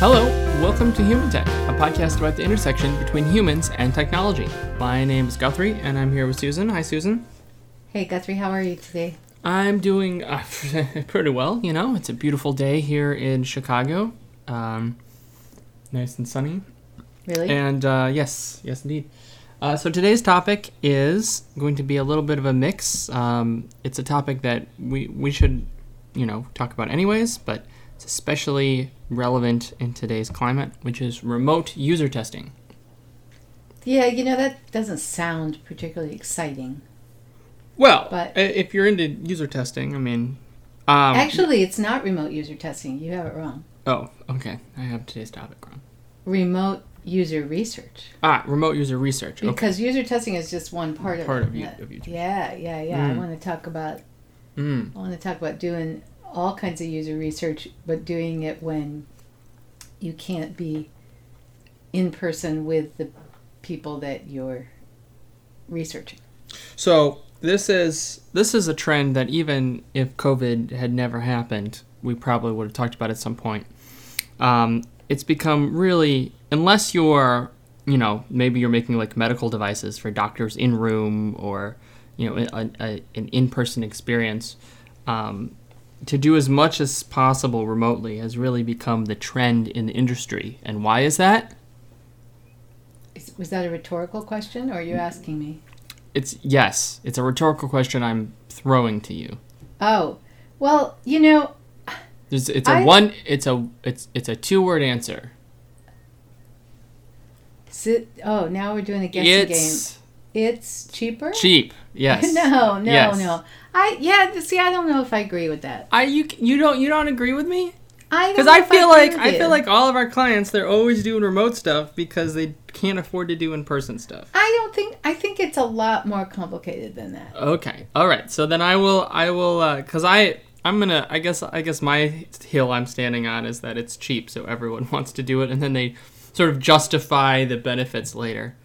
Hello, welcome to Human Tech, a podcast about the intersection between humans and technology. My name is Guthrie, and I'm here with Susan. Hi, Susan. Hey Guthrie, how are you today? I'm doing uh, pretty well. You know, it's a beautiful day here in Chicago. Um, nice and sunny. Really? And uh, yes, yes, indeed. Uh, so today's topic is going to be a little bit of a mix. Um, it's a topic that we we should, you know, talk about anyways, but it's especially relevant in today's climate, which is remote user testing. yeah, you know that doesn't sound particularly exciting. Well, But- if you're into user testing, I mean, um, Actually, it's not remote user testing. You have it wrong. oh, okay, I have today's topic wrong. Remote user research. Ah, remote user research. Okay. Because user testing is just one part of Part it. of u- of user- Yeah, yeah, yeah. I Mm. want to talk about Mm. I want to talk about doing all kinds of user research, but doing it when you can't be in person with the people that you're researching. So this is this is a trend that even if COVID had never happened, we probably would have talked about at some point. Um, it's become really unless you're you know maybe you're making like medical devices for doctors in room or you know a, a, an in-person experience um, to do as much as possible remotely has really become the trend in the industry and why is that Is, was that a rhetorical question, or are you asking me? it's yes it's a rhetorical question i'm throwing to you Oh, well, you know, There's, it's a I- one. It's a it's it's a two word answer. sit. Oh, now we're doing a guessing game. It's It's cheaper. cheap. Yes. no, no, Yes. no. I yeah. See, I don't know if I agree with that. I you you don't you don't agree with me? I Because I feel agree like I feel like all of our clients they're always doing remote stuff because they can't afford to do in person stuff. I don't think. I think it's a lot more complicated than that. Okay. All right. So then I will I will uh, cuz I I'm going to I guess I guess my hill I'm standing on is that it's cheap so everyone wants to do it and then they sort of justify the benefits later.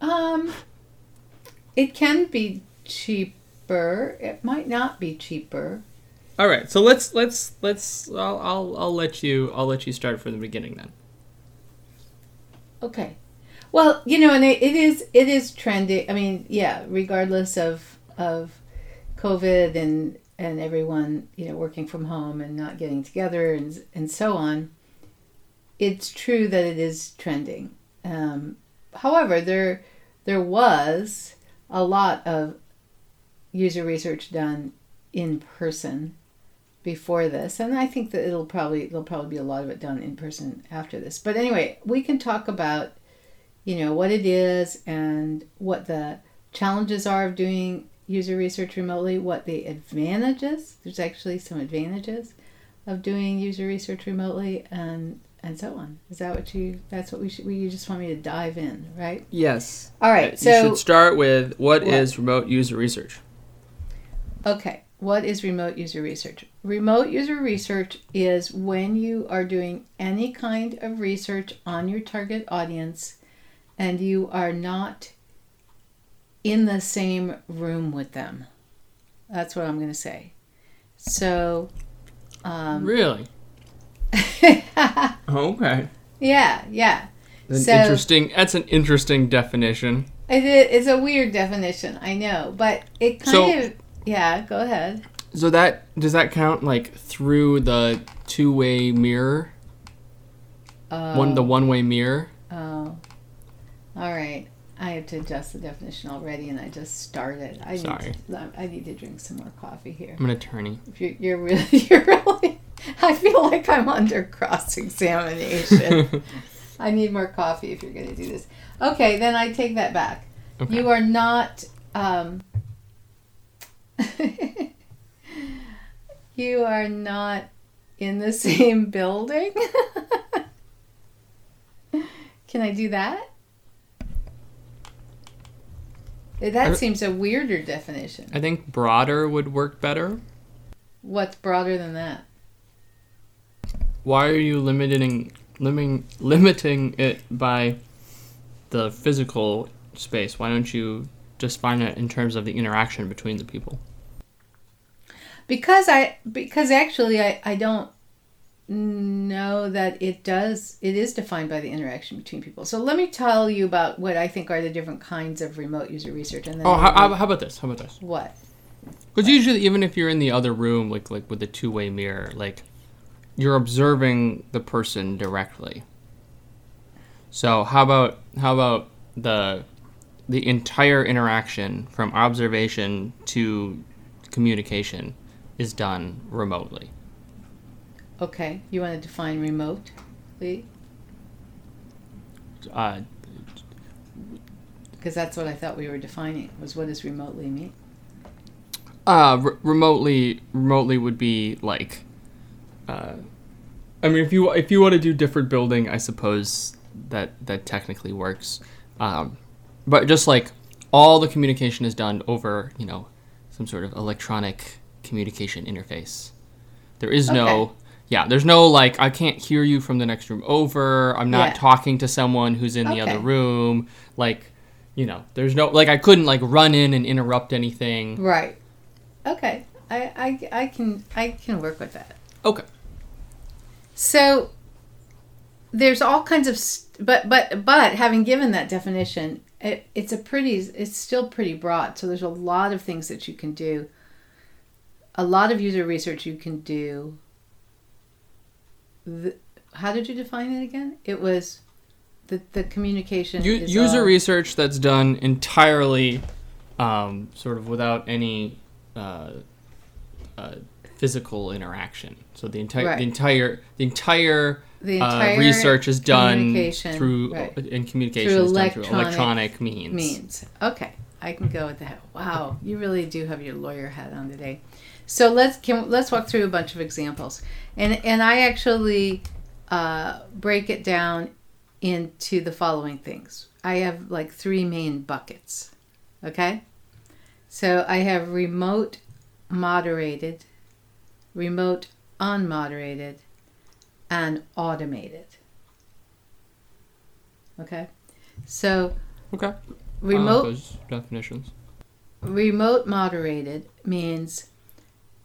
Um, it can be cheaper. It might not be cheaper. All right. So let's let's let's I'll I'll, I'll let you I'll let you start from the beginning then. Okay. Well, you know, and it, it is it is trendy. I mean, yeah, regardless of of COVID and and everyone you know working from home and not getting together and and so on, it's true that it is trending. Um, however, there there was a lot of user research done in person before this and i think that it'll probably there'll probably be a lot of it done in person after this but anyway we can talk about you know what it is and what the challenges are of doing user research remotely what the advantages there's actually some advantages of doing user research remotely and and so on is that what you that's what we should we you just want me to dive in right Yes. all right So you so should start with what What? is remote user research? Okay, what is remote user research? Remote user research is when you are doing any kind of research on your target audience and you are not in the same room with them. That's what I'm going to say. So, um, Really? Okay. yeah, yeah. An So- interesting. That's an interesting definition. It is, it's a weird definition, I know, but it kind So- of, yeah, go ahead. So that does that count like through the two-way mirror, Oh, one the one-way mirror? Oh, all right. I have to adjust the definition already, and I just started. I Sorry. Need to, I need to drink some more coffee here. I'm an attorney. If you're, you're really, you're really. I feel like I'm under cross examination. I need more coffee if you're going to do this. Okay, then I take that back. Okay. You are not. Um, you are not in the same building. Can I do that? That I- seems a weirder definition. I think broader would work better. What's broader than that? Why are you limiting limiting limiting it by the physical space? Why don't you just find it in terms of the interaction between the people? because I because actually I, I don't know that it does it is defined by the interaction between people so let me tell you about what i think are the different kinds of remote user research and then Oh, how, how, about this? How about this? what Because usually, even if you're in the other room, like like with a two way mirror, like you're observing the person directly. So how about how about the the entire interaction from observation to communication is done remotely. okay you want to define remote Lee? Uh, because that's what i thought we were defining was what does remotely mean Uh, re- remotely, remotely would be like, uh, I mean, if you if you want to do different building, I suppose that that technically works. Um, but just like all the communication is done over, you know, some sort of electronic communication interface. There is no, yeah, there's no like I can't hear you from the next room over. I'm not Yeah. talking to someone who's in the other room. Like, you know, there's no like I couldn't like run in and interrupt anything. right okay I, I i can i can work with that Okay. So there's all kinds of st- but but but having given that definition, it, it's a pretty it's still pretty broad. So there's a lot of things that you can do. A lot of user research you can do. The, how did you define it again? It was the the communication. U- user all- research that's done entirely um, sort of without any uh, uh, physical interaction. So the entire Right. the entire the entire, the uh, entire research is done through right. and communication Through is done through electronic electronic means. means. Okay, I can go with that. Wow, you really do have your lawyer hat on today. So let's can let's walk through a bunch of examples, and and I actually uh, break it down into the following things. I have like three main buckets. Okay, so I have remote moderated, remote unmoderated, and automated. Okay, so Okay. Remote those definitions. remote moderated means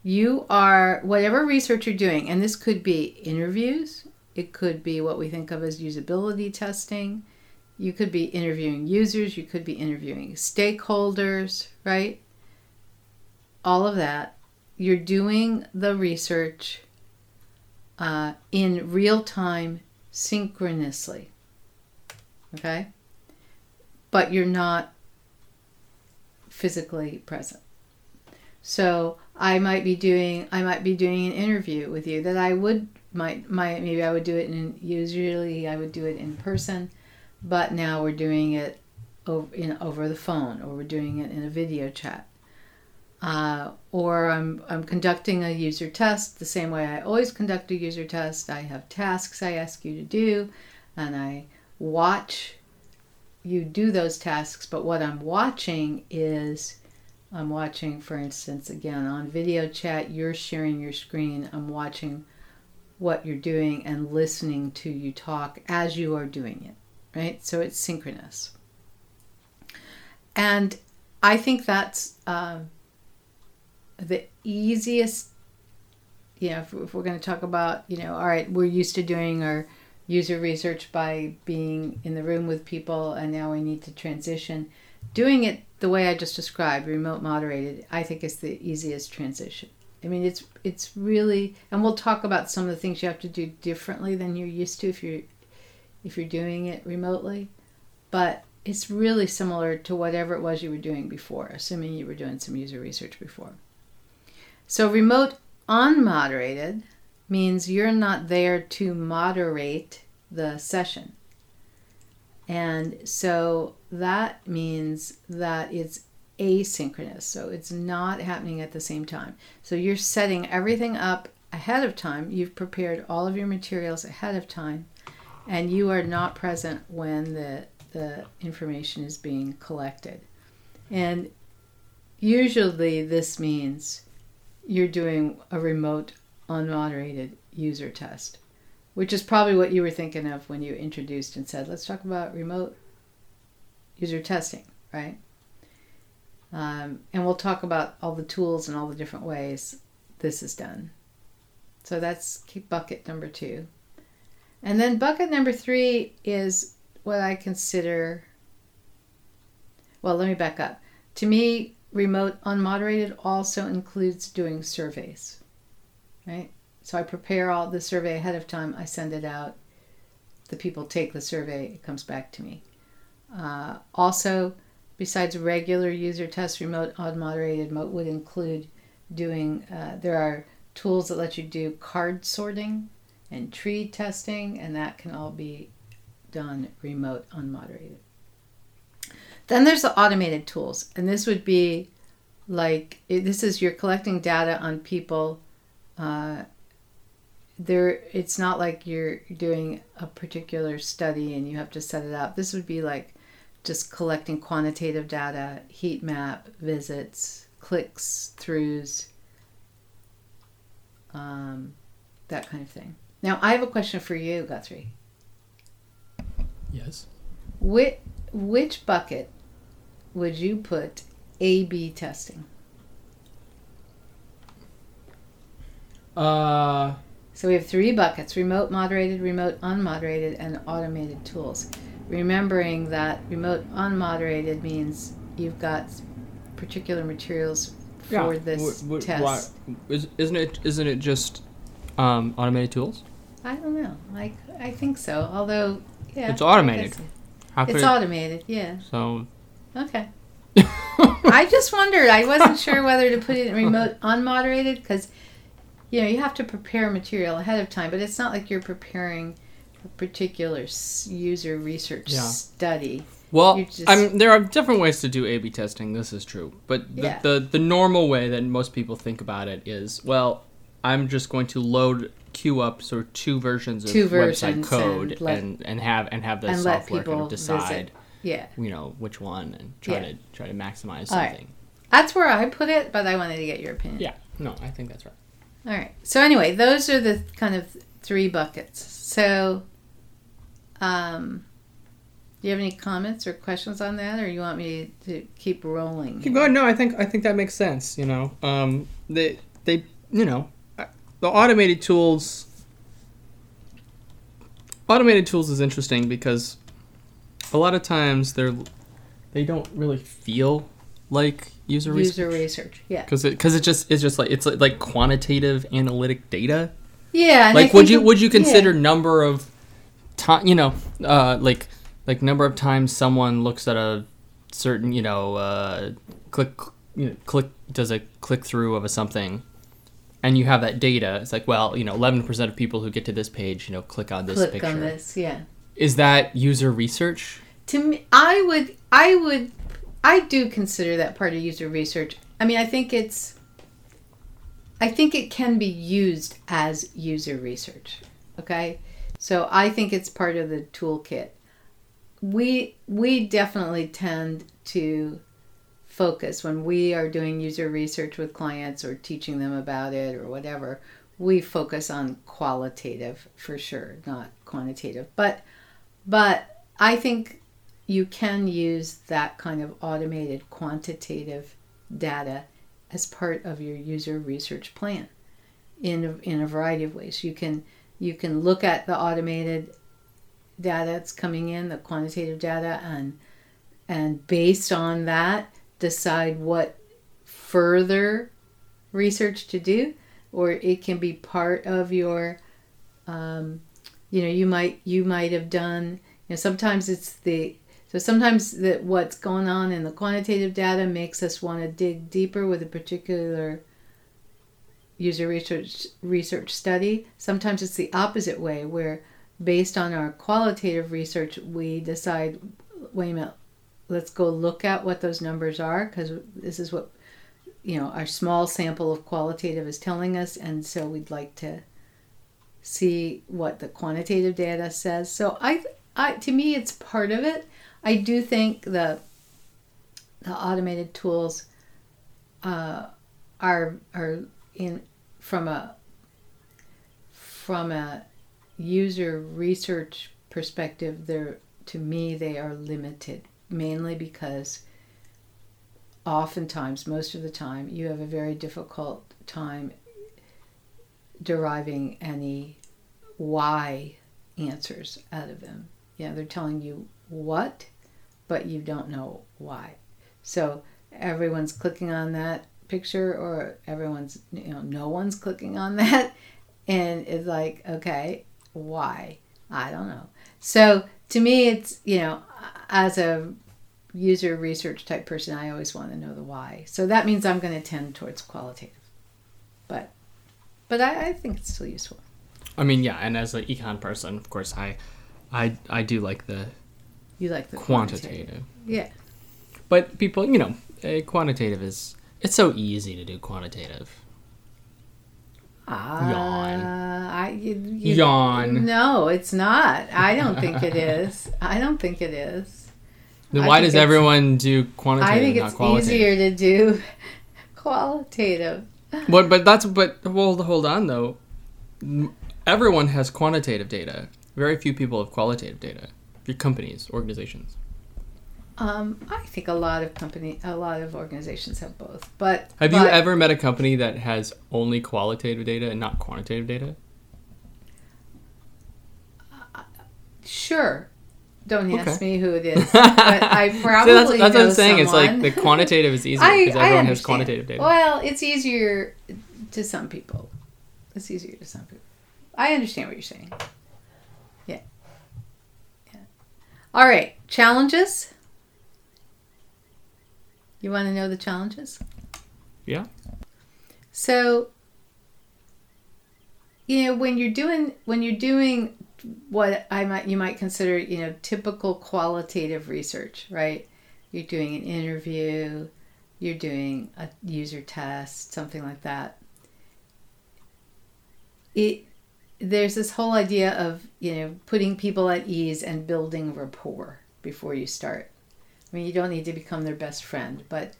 you are whatever research you're doing and this could be interviews it could be what we think of as usability testing you could be interviewing users you could be interviewing stakeholders right all of that you're doing the research uh, in real time synchronously okay but you're not physically present. So I might be doing I might be doing an interview with you that I would might might maybe I would do it in usually I would do it in person, but now we're doing it over in over the phone or we're doing it in a video chat. Uh, or I'm I'm conducting a user test the same way I always conduct a user test. I have tasks I ask you to do, and I watch you do those tasks, but what I'm watching is I'm watching, for instance, again on video chat, you're sharing your screen. I'm watching what you're doing and listening to you talk as you are doing it, right? So it's synchronous. And I think that's uh, the easiest, you know, if, if we're going to talk about, you know, all right, we're used to doing our user research by being in the room with people and now we need to transition. Doing it the way i just described remote moderated i think is the easiest transition. I mean it's it's really and we'll talk about some of the things you have to do differently than you're used to if you're if you're doing it remotely but it's really similar to whatever it was you were doing before assuming you were doing some user research before so remote unmoderated means you're not there to moderate the session. And so that means that it's asynchronous. So it's not happening at the same time. So you're setting everything up ahead of time. You've prepared all of your materials ahead of time. And you are not present when the, the information is being collected. And usually this means you're doing a remote unmoderated user test, which is probably what you were thinking of when you introduced and said, let's talk about remote user testing, right? Um, and we'll talk about all the tools and all the different ways this is done. So that's bucket number two. And then bucket number three is what I consider. Well, let me back up. To me, remote unmoderated also includes doing surveys, right? So I prepare all the survey ahead of time. I send it out. The people take the survey. It comes back to me. Uh, also, besides regular user tests, remote unmoderated mode would include doing. Uh, there are tools that let you do card sorting and tree testing, and that can all be done remote unmoderated. Then there's the automated tools, and this would be like this is you're collecting data on people. Uh, there, it's not like you're doing a particular study and you have to set it up. This would be like just collecting quantitative data, heat map, visits, clicks, throughs, um, that kind of thing. Now, I have a question for you, Guthrie. Yes. Which, which bucket would you put A B testing? Uh, so we have three buckets remote moderated, remote unmoderated, and automated tools. Remembering that remote unmoderated means you've got particular materials for yeah. this w- w- test. Why, is, not it? Isn't it just um, automated tools? I don't know. I, I think so. Although, yeah, it's automated. it's it, automated. Yeah. So. Okay. I just wondered. I wasn't sure whether to put it in remote unmoderated because, you know, you have to prepare material ahead of time, but it's not like you're preparing a particular user research yeah. study. Well, just... I mean, there are different ways to do A/B testing. This is true, but the, yeah. the the normal way that most people think about it is, well, I'm just going to load queue up sort of two versions of two website code and, let, and, and have and have the software kind of decide visit. Yeah. you know which one and try yeah. to try to maximize something right. that's where i put it but i wanted to get your opinion. Yeah. No i think that's right. All right. So anyway those are the kind of three buckets. So um do you have any comments or questions on that or you want me to keep rolling keep going. No i think i think that makes sense you know. Um they they you know the automated tools automated tools is interesting because a lot of times they're they don't really feel like user, user research. research yeah because it because it just it's just like it's like, like quantitative analytic data yeah like would you would you consider yeah. number of time you know uh like like number of times someone looks at a certain you know uh click you know, click does a click through of a something and you have that data, it's like, well, you know, 11% of people who get to this page, you know, click on this click picture. on this, yeah. Is that user research? To me, I would, I would, I do consider that part of user research. I mean, I think it's, I think it can be used as user research. Okay, so I think it's part of the toolkit. We we definitely tend to focus when we are doing user research with clients or teaching them about it or whatever we focus on qualitative for sure not quantitative but but i think you can use that kind of automated quantitative data as part of your user research plan in a, in a variety of ways you can you can look at the automated data that's coming in the quantitative data and and based on that decide what further research to do, or it can be part of your. Um, you know, you might you might have done. You know, sometimes it's the so sometimes that what's going on in the quantitative data makes us want to dig deeper with a particular user research research study. Sometimes it's the opposite way, where based on our qualitative research, we decide, wait a minute, let's go look at what those numbers are because this is what you know our small sample of qualitative is telling us and so we'd like to see what the quantitative data says. So i i to me it's part of it. I do think the the automated tools uh, are are in from a from a user research perspective they're to me they are limited mainly because oftentimes, most of the time, you have a very difficult time deriving any why answers out of them. Yeah, they're telling you what, but you don't know why. So everyone's clicking on that picture, or everyone's, you know, no one's clicking on that. And it's like, okay, why? I don't know. So to me, it's, you know, as a user research type person, I always want to know the why. So that means I'm going to tend towards qualitative. But, but I, I think it's still useful. I mean, yeah, and as an econ person, of course, I, I, I do like the You like the quantitative. quantitative. Yeah. But people, you know, quantitative is it's so easy to do quantitative. Ah, Yawn. I, you, you- Yawn. No, it's not. I don't think it is. I don't think it is. Then I why does everyone do quantitative, I think it's easier to do qualitative. But but that's but well hold on though. Everyone has quantitative data. Very few people have qualitative data. Your companies, organizations. Um, I think a lot of company, a lot of organizations have both. But Have you ever met a company that has only qualitative data and not quantitative data? Sure. Don't ask Okay. me who it is, but I probably that's, that's what know I'm saying. It's like someone. the quantitative is easier because everyone has quantitative data. Well, it's easier to some people. It's easier to some people. I understand what you're saying. Yeah. Yeah. All right. Challenges. You want to know the challenges? Yeah. So, you know, when you're doing when you're doing what I might you might consider, you know, typical qualitative research, right? You're doing an interview, you're doing a user test, something like that. It there's this whole idea of, you know, putting people at ease and building rapport before you start. I mean, you don't need to become their best friend, but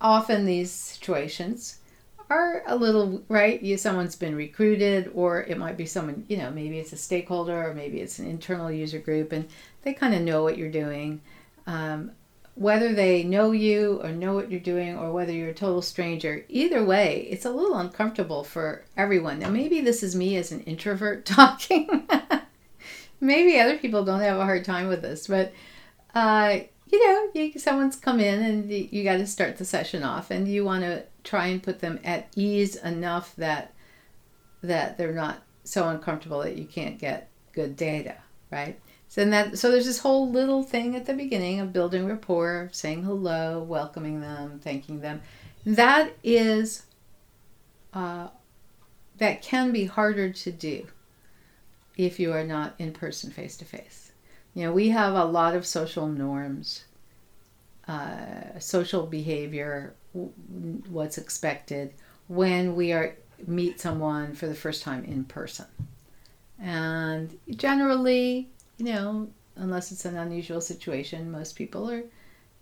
often these situations are a little right? You someone's been recruited or it might be someone you know maybe it's a stakeholder or maybe it's an internal user group and they kind of know what you're doing. Um, whether they know you or know what you're doing or whether you're a total stranger either way it's a little uncomfortable for everyone. Now maybe this is me as an introvert talking. Maybe other people don't have a hard time with this but uh, you know, you, someone's come in and you, you got to start the session off, and you want to try and put them at ease enough that that they're not so uncomfortable that you can't get good data, right? So that so there's this whole little thing at the beginning of building rapport, saying hello, welcoming them, thanking them. That is uh, that can be harder to do if you are not in person face to face. You know, we have a lot of social norms, uh, social behavior, what's expected when we are meet someone for the first time in person. And generally, you know, unless it's an unusual situation, most people are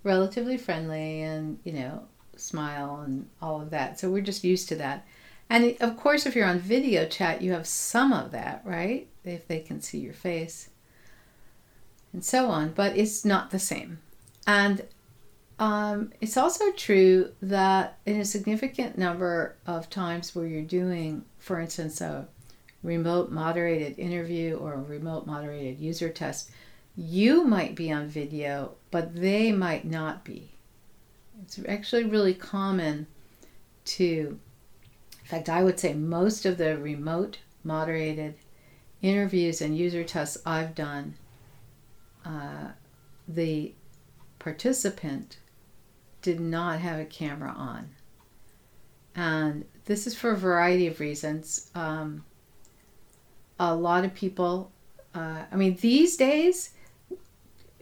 relatively friendly and, you know, smile and all of that. So we're just used to that. And of course, if you're on video chat, you have some of that, right? If they can see your face and so on, but it's not the same. And um, it's also true that in a significant number of times where you're doing, for instance, a remote moderated interview or a remote moderated user test, you might be on video, but they might not be. It's actually really common to, in fact, I would say most of the remote moderated interviews and user tests I've done uh, the participant did not have a camera on. And this is for a variety of reasons. Um, a lot of people, uh, I mean, these days,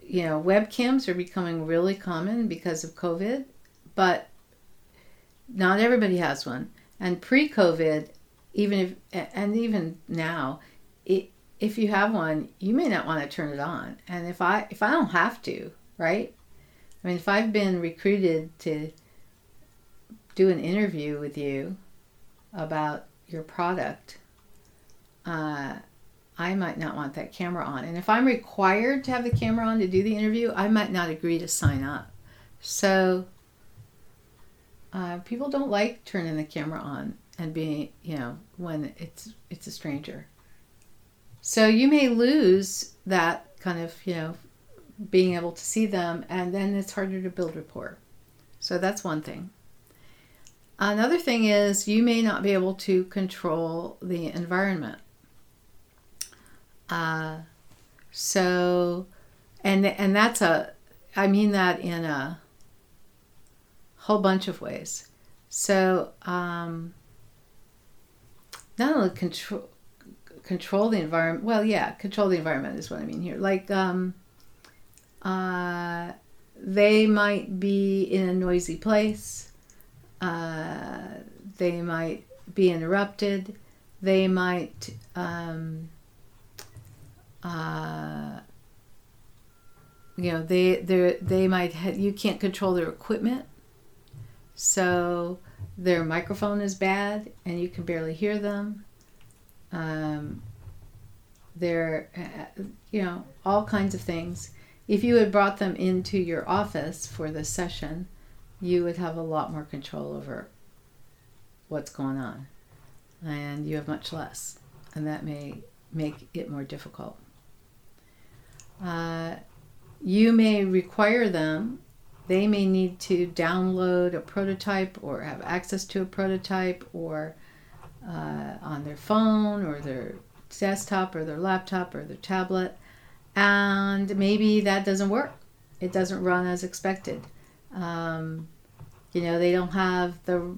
you know, webcams are becoming really common because of COVID, but not everybody has one. And pre COVID, even if, and even now, it, if you have one, you may not want to turn it on. And if I if I don't have to, right? I mean, if I've been recruited to do an interview with you about your product, uh, I might not want that camera on. And if I'm required to have the camera on to do the interview, I might not agree to sign up. So uh, people don't like turning the camera on. and being you know when it's it's a stranger so you may lose that kind of you know being able to see them and then it's harder to build rapport. So that's one thing. Another thing is you may not be able to control the environment. Uh, so and and that's a i mean that in a whole bunch of ways. So um, not only control control the environment. Well, yeah, control the environment is what I mean here. Like, um, uh, they might be in a noisy place. Uh, they might be interrupted. They might. Um, uh, you know, they they they might. Ha- you can't control their equipment, so their microphone is bad and you can barely hear them. Um, they're, uh, you know, all kinds of things. If you had brought them into your office for the session, you would have a lot more control over what's going on. And you have much less. And that may make it more difficult. Uh, you may require them they may need to download a prototype or have access to a prototype or uh, on their phone or their desktop or their laptop or their tablet. And maybe that doesn't work. It doesn't run as expected. Um, you know, they don't have the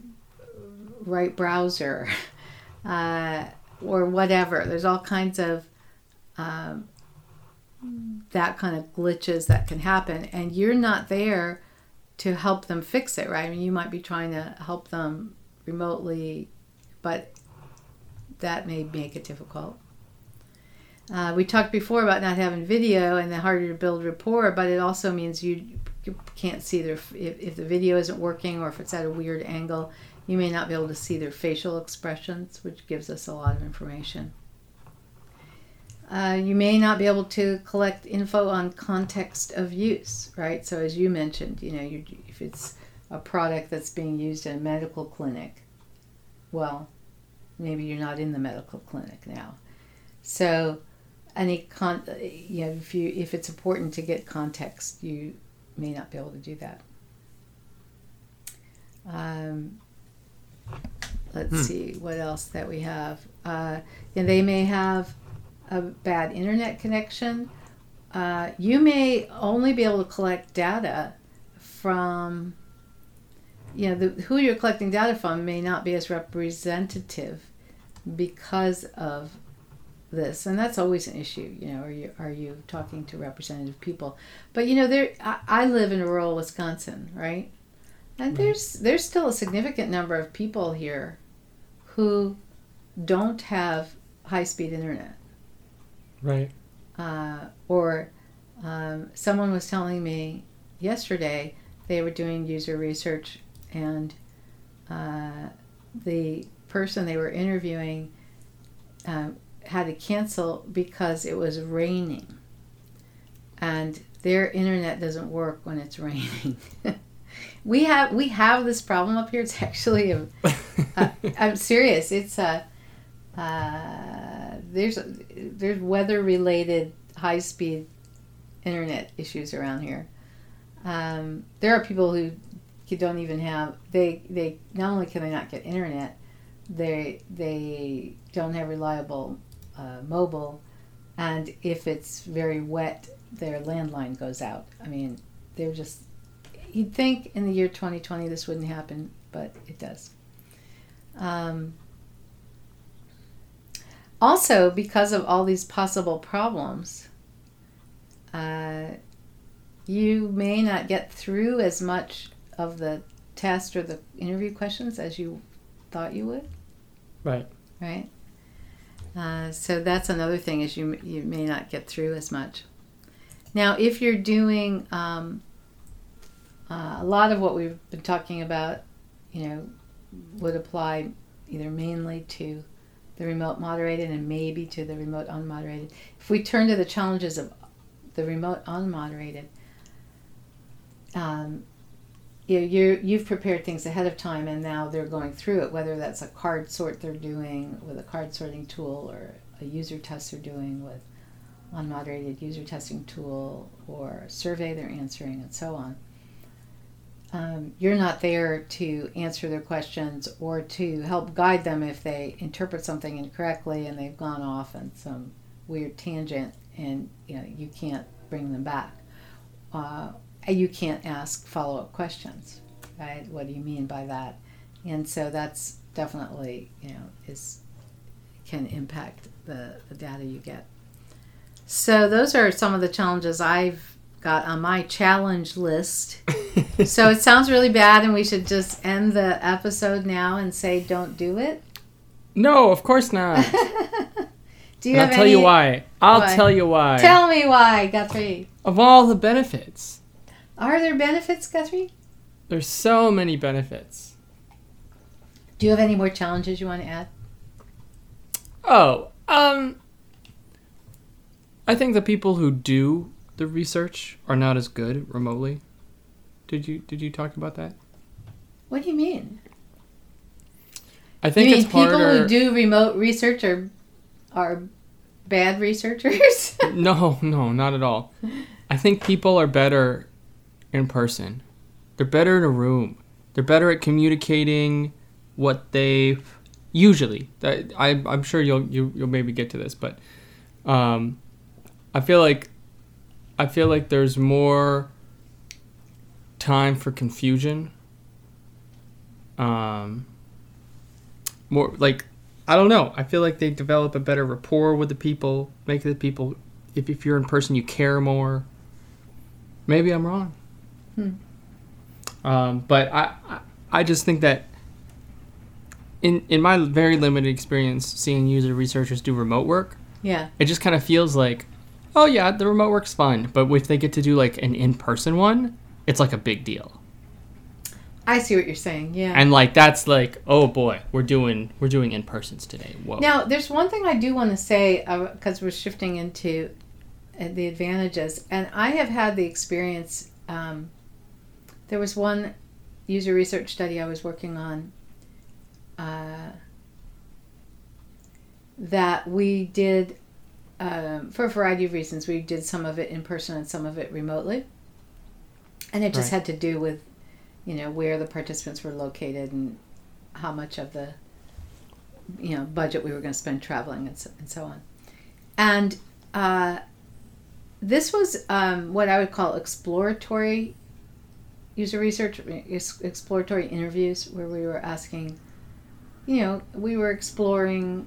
right browser uh, or whatever. There's all kinds of um, that kind of glitches that can happen and you're not there to help them fix it right i mean you might be trying to help them remotely but that may make it difficult uh, we talked before about not having video and the harder to build rapport but it also means you, can't see their if, if the video isn't working or if it's at a weird angle you may not be able to see their facial expressions which gives us a lot of information uh, you may not be able to collect info on context of use, right? So as you mentioned, you know, you, if it's a product that's being used in a medical clinic, well, maybe you're not in the medical clinic now. So any con, you know, if you if it's important to get context, you may not be able to do that. Um, let's hmm. see what else that we have. Uh, and they may have a bad internet connection, uh, you may only be able to collect data from, you know, the, who you're collecting data from may not be as representative because of this, and that's always an issue. You know, are you are you talking to representative people? But you know, there I, I live in rural Wisconsin, right? And there's there's still a significant number of people here who don't have high speed internet. Right. Uh, or um, someone was telling me yesterday they were doing user research and uh, the person they were interviewing uh, had to cancel because it was raining. And their internet doesn't work when it's raining. We have we have this problem up here. It's actually a, a, i'm serious. It's a uh, there's there's weather related high speed internet issues around here. Um, there are people who don't even have they they not only can they not get internet, they they don't have reliable uh, mobile, and if it's very wet, their landline goes out. I mean, they're just you'd think in the year 2020 this wouldn't happen, but it does. Um, also, because of all these possible problems, uh, you may not get through as much of the test or the interview questions as you thought you would. Right. Right. Uh, so that's another thing is you you may not get through as much. Now, if you're doing um, uh, a lot of what we've been talking about, you know, would apply either mainly to the remote moderated and maybe to the remote unmoderated. If we turn to the challenges of the remote unmoderated, um, you know, you're, you've prepared things ahead of time and now they're going through it, whether that's a card sort they're doing with a card sorting tool or a user test they're doing with unmoderated user testing tool or survey they're answering and so on. Um, you're not there to answer their questions or to help guide them if they interpret something incorrectly and they've gone off on some weird tangent and you know you can't bring them back. Uh, Uh, you can't ask follow-up questions right? What do you mean by that? And so that's definitely you know is can impact the, the data you get. So those are some of the challenges i've got on my challenge list. So it sounds really bad and we should just end the episode now and say don't do it. No of course not. Do you have i'll tell any, you why. I'll why? tell you why. Tell me why guthrie. Of all the benefits are there benefits, Guthrie? There's so many benefits. Do you have any more challenges you want to add? Oh, um, I think the people who do the research are not as good remotely. Did you did you talk about that? What do you mean? I think you mean it's harder. people who do remote research are are bad researchers? no, no, not at all. I think people are better in person. They're better in a room. They're better at communicating what they usually. I, I'm sure you'll you, you'll maybe get to this, but um, I feel like I feel like there's more time for confusion. Um, more like I don't know. I feel like they develop a better rapport with the people, make the people. If, if you're in person, you care more. Maybe I'm wrong. Hmm. Um, but I, I, just think that in in my very limited experience seeing user researchers do remote work, yeah, it just kind of feels like, oh yeah, the remote work's fun. But if they get to do like an in person one, it's like a big deal. I see what you're saying. Yeah. And like that's like, oh boy, we're doing we're doing in persons today. Whoa. Now, there's one thing I do want to say because uh, we're shifting into uh, the advantages, and I have had the experience. Um, there was one user research study I was working on uh, that we did um, for a variety of reasons. We did some of it in person and some of it remotely, and it just Right. had to do with you know where the participants were located and how much of the you know budget we were going to spend traveling and so, and so on and uh, this was um, what i would call exploratory user research exploratory interviews where we were asking you know we were exploring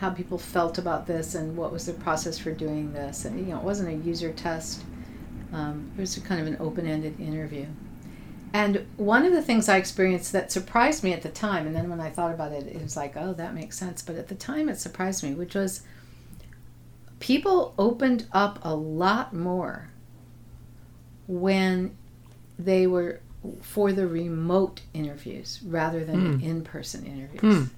how people felt about this and what was the process for doing this. And you know it wasn't a user test. Um, it was kind of an open-ended interview. And one of the things I experienced that surprised me at the time, and then when I thought about it, it was like, oh, that makes sense. But at the time, it surprised me, which was people opened up a lot more when they were for the remote interviews rather than the in person interviews,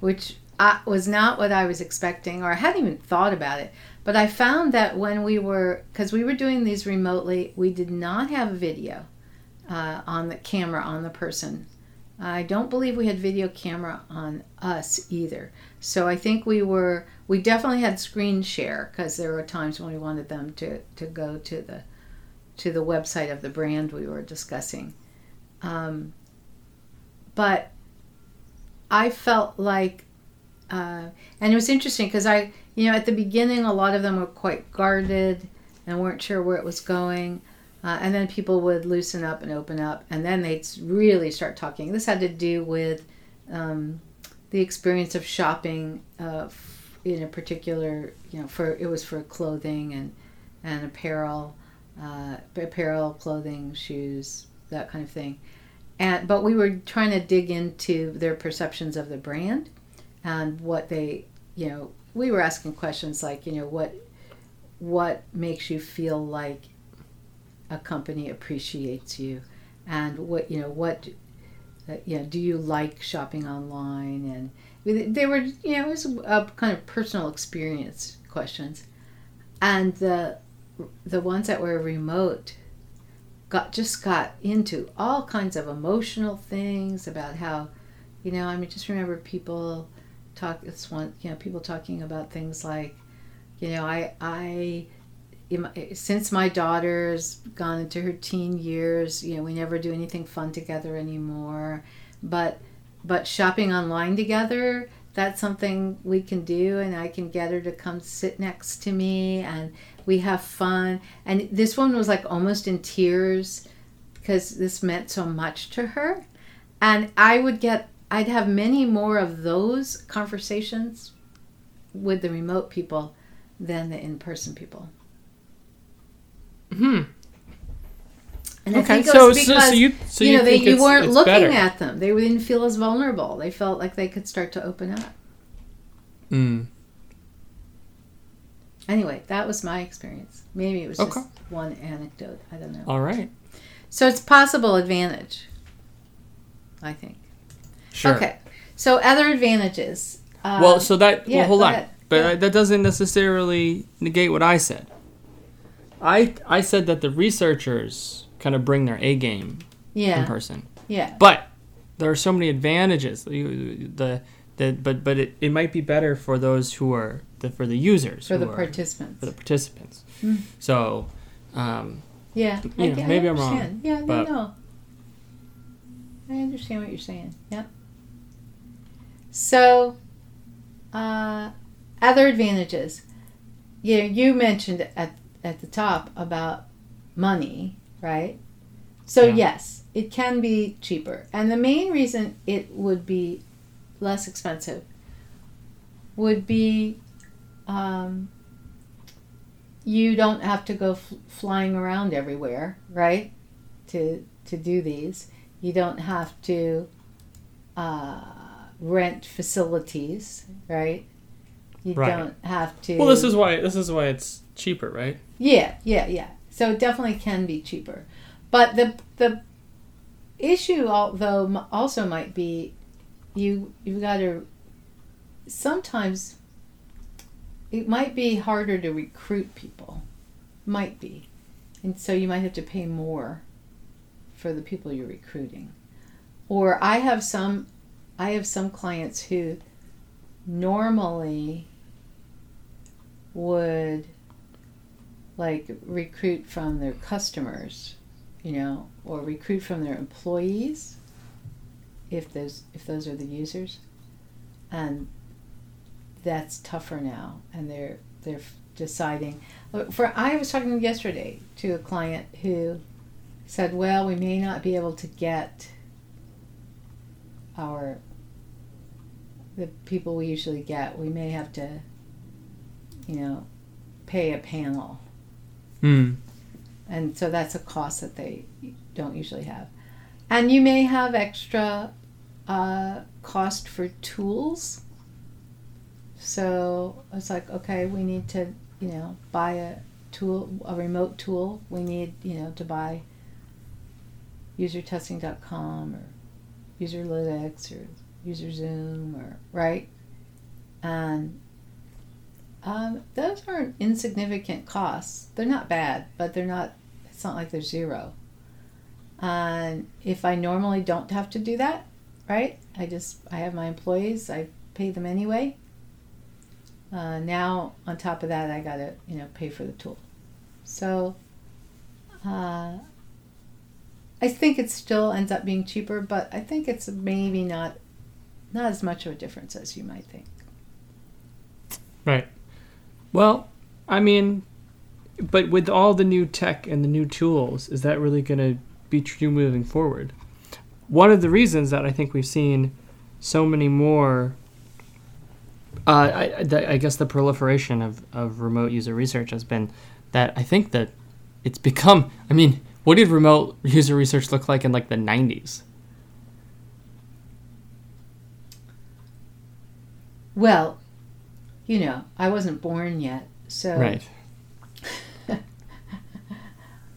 which I, was not what I was expecting, or I hadn't even thought about it. But I found that when we were, because we were doing these remotely, we did not have video uh, on the camera on the person. I don't believe we had video camera on us either. So I think we were we definitely had screen share because there were times when we wanted them to, to go to the to the website of the brand we were discussing. Um, but I felt like, uh, and it was interesting because I, you know, at the beginning, a lot of them were quite guarded and weren't sure where it was going. Uh, and then people would loosen up and open up, and then they'd really start talking. This had to do with um, the experience of shopping uh, in a particular, you know, for it was for clothing and and apparel, uh, apparel, clothing, shoes, that kind of thing. And but we were trying to dig into their perceptions of the brand and what they, you know, we were asking questions like, you know, what what makes you feel like a company appreciates you? And what you know what uh, you know do you like shopping online? And they were you know it was a kind of personal experience questions. And the the ones that were remote got just got into all kinds of emotional things about how, you know, I mean, just remember people talk. It's one, you know, people talking about things like, you know, I I eh, since my daughter's gone into her teen years, you know, we never do anything fun together anymore. But but shopping online together, that's something we can do and I can get her to come sit next to me and we have fun. And this one was like almost in tears because this meant so much to her. And I would get I'd have many more of those conversations with the remote people than the in-person people. Hmm. And I Okay, think it so- was so- so because you- so you you know they you weren't it's looking better. at them. They didn't feel as vulnerable. They felt like they could start to open up. Mm. Anyway, that was my experience. Maybe it was just one anecdote. I don't know. All right. So it's possible advantage. I think. Sure. Okay. So other advantages. Um, Well, so that yeah, well, hold on, ahead. but that doesn't necessarily negate what I said. I I said that the researchers kind of bring their A game in person, yeah, but there are so many advantages. You- The the but but it, it might be better for those who are the for the users for the are- participants. for the participants. Mm. So, um, yeah, I, know, I maybe I'm wrong. Yeah, but- no, no. I understand what you're saying. Yep. So, uh, other advantages. You know, you mentioned at at the top about money, right? So Yeah. yes, it can be cheaper, and the main reason it would be less expensive would be um, you don't have to go f- flying around everywhere, right? To to do these, you don't have to uh, rent facilities, right? You Right. don't have to. well, this is why this is why it's cheaper, right? Yeah, yeah, yeah. So it definitely can be cheaper, but the the issue, al- though, also might be you you've got to sometimes it might be harder to recruit people, might be, and so you might have to pay more for the people you're recruiting, or I have some I have some clients who normally would like recruit from their customers, you know, or recruit from their employees if those if those are the users. And that's tougher now and they're they're deciding for I was talking yesterday to a client who said, "Well, we may not be able to get our the people we usually get. We may have to you know, pay a panel." Hmm. and so that's a cost that they don't usually have. And you may have extra uh, cost for tools. So it's like, okay, we need to, you know, buy a tool, a remote tool. We need, you know, to buy usertesting.com or userlytics or user zoom or right and um, those aren't insignificant costs. They're not bad, but they're not. It's not like they're zero. And if I normally don't have to do that, right? I just I have my employees. I pay them anyway. Uh, now on top of that, I gotta you know pay for the tool. So uh, I think it still ends up being cheaper, but I think it's maybe not not as much of a difference as you might think. Right. Well, I mean, but with all the new tech and the new tools, is that really going to be true moving forward? One of the reasons that I think we've seen so many more, uh, I, I- guess the proliferation of, of remote user research has been that I think that it's become, I mean, what did remote user research look like in like the 90s? Well, you know, I wasn't born yet, so Right.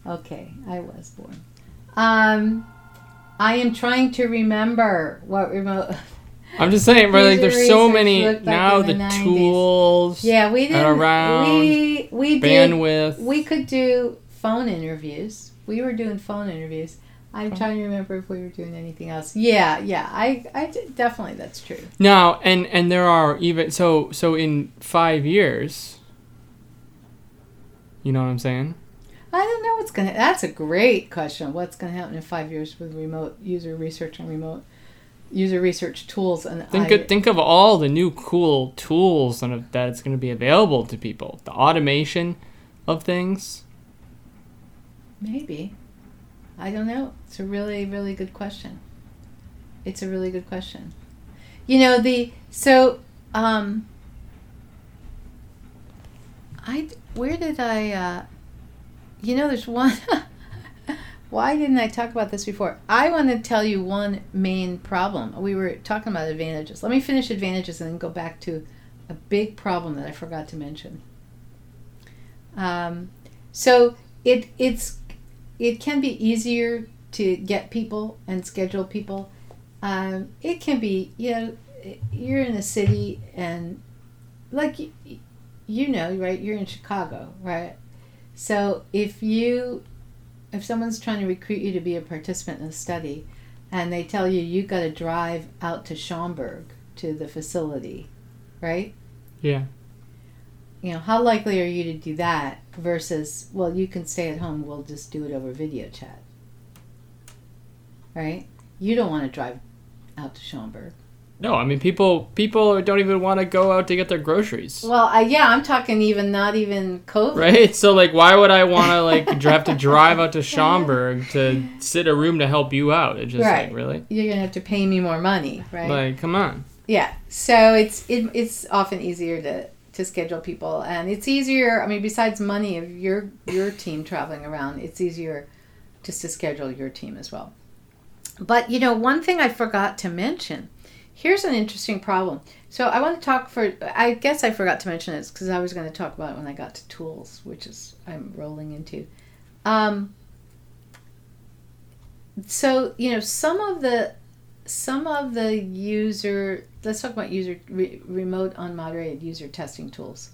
okay, I was born. Um, I am trying to remember what remote. I'm just saying, but like, there's so many like now. The, the tools, Yeah, we didn't. around we we did. bandwidth. We could do phone interviews, We were doing phone interviews. I'm trying to remember if we were doing anything else. Yeah, yeah. I, I d- definitely that's true. Now, and and there are even so so in five years. You know what I'm saying? I don't know what's gonna. That's a great question. What's gonna happen in five years with remote user research and remote user research tools? And Think I, of, think of all the new cool tools and that it's going to be available to people. The automation of things. maybe. I don't know. It's a really really good question. It's a really good question. You know the so um. I where did I? Uh, you know, there's one. Why didn't I talk about this before? I want to tell you one main problem. We were talking about advantages. Let me finish advantages and then go back to a big problem that I forgot to mention. Um, so it it's it can be easier to get people and schedule people. Um, it can be you know you're in a city and like you, you know right you're in Chicago right so if you if someone's trying to recruit you to be a participant in a study and they tell you you got to drive out to Schaumburg to the facility, right? Yeah. You know, how likely are you to do that versus well, you can stay at home, we'll just do it over video chat. Right? You don't want to drive out to Schaumburg. No, I mean people people don't even want to go out to get their groceries. Well, I, yeah, I'm talking even not even COVID. Right? So like why would I want to like have to drive out to Schaumburg to sit a room to help you out? It's just Right. like really? You're gonna have to pay me more money, right? Like come on. Yeah, so it's it, it's often easier to to schedule people, and it's easier. I mean, besides money of your your team traveling around, it's easier just to schedule your team as well. But you know, one thing I forgot to mention. Here's an interesting problem. So I want to talk for. I guess I forgot to mention this because I was going to talk about it when I got to tools, which is I'm rolling into. Um, so you know, some of the some of the user let's talk about user re, remote unmoderated user testing tools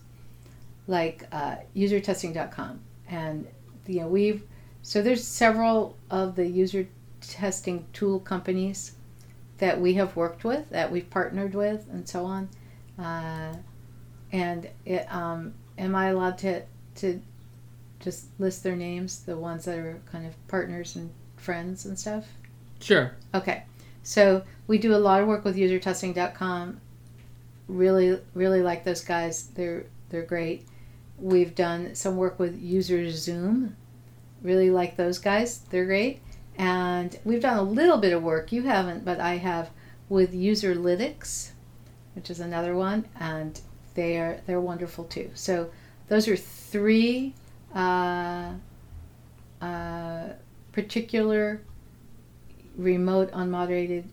like uh, usertesting.com and you know we've so there's several of the user testing tool companies that we have worked with that we've partnered with and so on uh, and it, um, am i allowed to to just list their names the ones that are kind of partners and friends and stuff Sure. Okay. So we do a lot of work with usertesting.com. Really, really like those guys. They're they're great. We've done some work with User Zoom. Really like those guys. They're great. And we've done a little bit of work. You haven't, but I have with Userlytics, which is another one, and they are they're wonderful too. So those are three uh, uh, particular remote unmoderated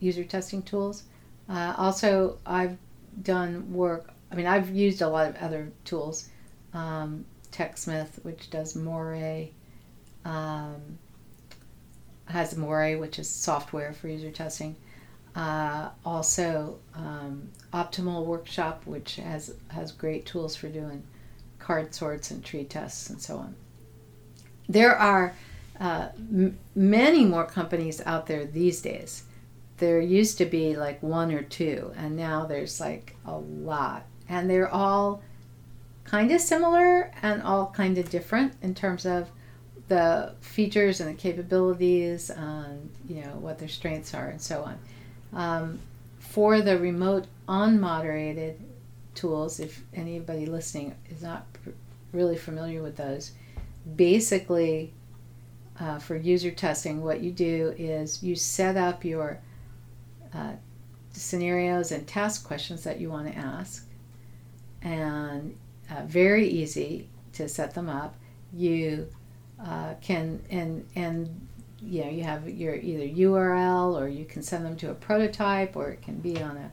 user testing tools. Uh, also, I've done work. I mean, I've used a lot of other tools. Um, TechSmith, which does Morae, um, has Morae, which is software for user testing. Uh, also, um, Optimal Workshop, which has has great tools for doing card sorts and tree tests and so on. There are uh, m- many more companies out there these days. There used to be like one or two, and now there's like a lot. And they're all kind of similar and all kind of different in terms of the features and the capabilities and you know what their strengths are and so on. Um, for the remote unmoderated tools, if anybody listening is not really familiar with those, basically uh, for user testing, what you do is you set up your uh, scenarios and task questions that you want to ask, and uh, very easy to set them up. You uh, can and and you know you have your either URL or you can send them to a prototype or it can be on a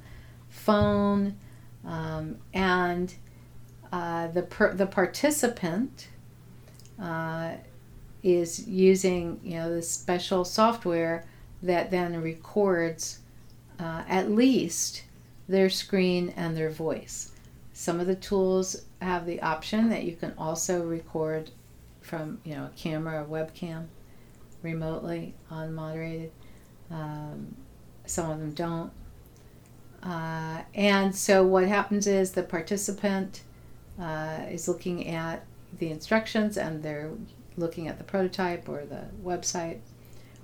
phone, um, and uh, the per, the participant uh, is using you know this special software that then records uh, at least their screen and their voice. Some of the tools have the option that you can also record from you know a camera or webcam remotely unmoderated. Um, some of them don't. Uh, and so what happens is the participant uh, is looking at the instructions and they're looking at the prototype or the website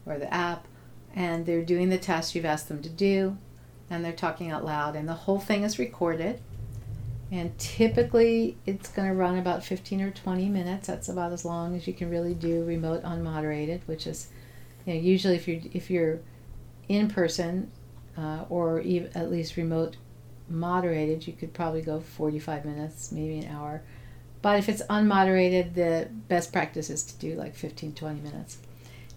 or the app and they're doing the test you've asked them to do and they're talking out loud and the whole thing is recorded. And typically it's going to run about 15 or 20 minutes. That's about as long as you can really do remote unmoderated which is you know usually if you're if you're in person uh, or even at least remote moderated you could probably go 45 minutes maybe an hour but if it's unmoderated the best practice is to do like 15 20 minutes.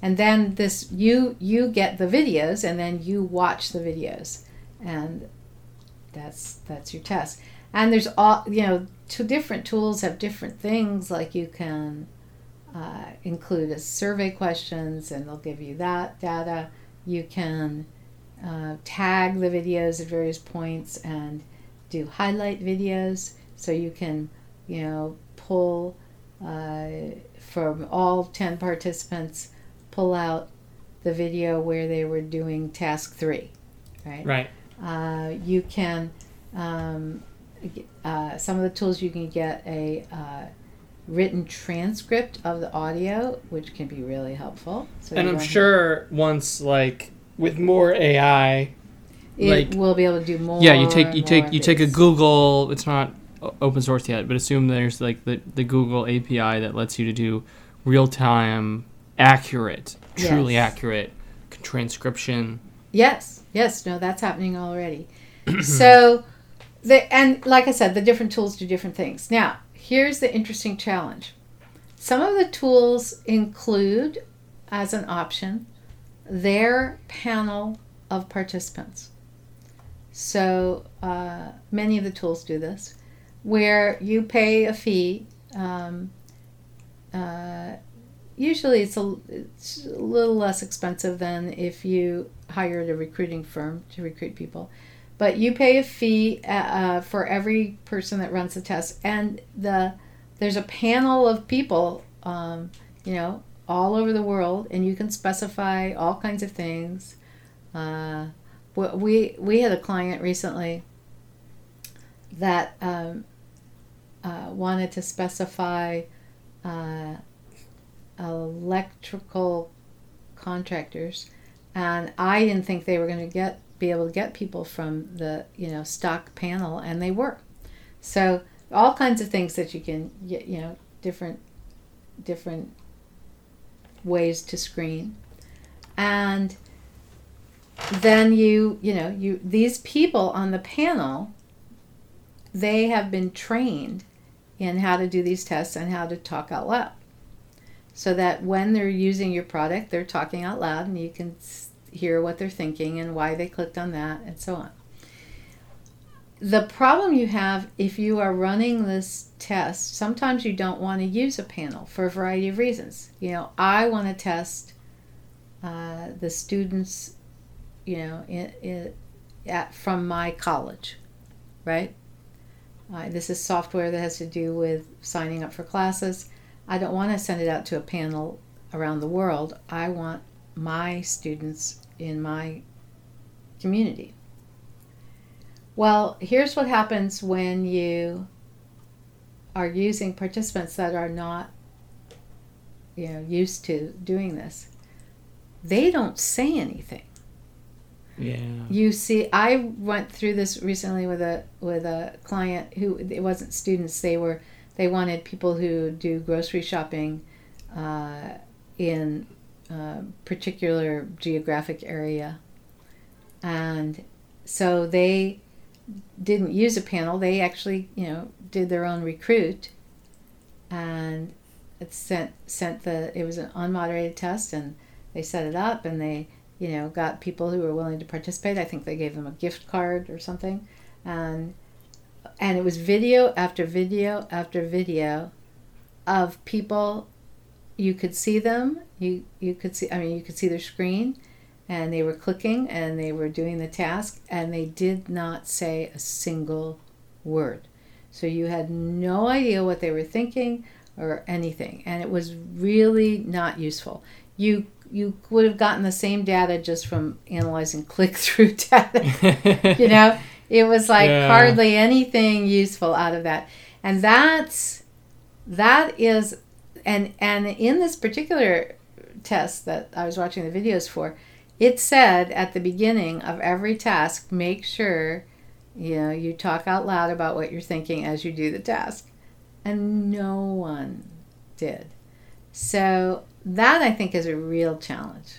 And then this you you get the videos and then you watch the videos. And that's that's your test. And there's all you know two different tools have different things. Like you can uh, include as survey questions and they'll give you that data. You can uh, tag the videos at various points and do highlight videos. So you can you know pull uh, from all 10 participants pull out the video where they were doing task three right Right. uh, you can um, uh, some of the tools you can get a uh, written transcript of the audio which can be really helpful so And I'm sure once like with more AI, it like- will be able to do more yeah, you take you take you take a. Google. It's not open source yet, but assume there's like the the Google API that lets you to do real time, accurate, truly Yes. accurate transcription. Yes, yes, no, that's happening already. so, the and like I said, the different tools do different things. Now, here's the interesting challenge. Some of the tools include, as an option, their panel of participants. So uh, many of the tools do this, where you pay a fee. Um, uh, usually, it's a, it's a little less expensive than if you hired a recruiting firm to recruit people. But you pay a fee uh, uh, for every person that runs the test, and the there's a panel of people, um, you know, all over the world, and you can specify all kinds of things. Uh, we we had a client recently that um, uh, wanted to specify uh, electrical contractors, and I didn't think they were going to get be able to get people from the you know stock panel, and they were. So all kinds of things that you can y- you know different different ways to screen, and then you you know you these people on the panel they have been trained in how to do these tests and how to talk out loud. So that when they're using your product they're talking out loud and you can hear what they're thinking and why they clicked on that and so on. The problem you have if you are running this test sometimes you don't want to use a panel for a variety of reasons. You know i want to test uh, the students you know at, from my college right uh, this is software that has to do with signing up for classes. I don't want to send it out to a panel around the world. I want my students in my community. Well here's what happens when you are using participants that are not you know used to doing this. They don't say anything Yeah. you see i went through this recently with a with a client who it wasn't students they were they wanted people who do grocery shopping uh, in a particular geographic area and so they didn't use a panel they actually you know did their own recruit and it sent sent the it was an unmoderated test and they set it up and they you know got people who were willing to participate. I think they gave them a gift card or something. And and it was video after video after video of people. You could see them. You you could see i mean you could see their screen. And they were clicking and they were doing the task and they did not say a single word. So you had no idea what they were thinking or anything, and it was really not useful. You you would have gotten the same data just from analyzing click through data. you know, it was like Yeah. hardly anything useful out of that, and that's that is and and in this particular test that I was watching the videos for, it said at the beginning of every task, make sure you know you talk out loud about what you're thinking as you do the task, and no one did. So that I think is a real challenge.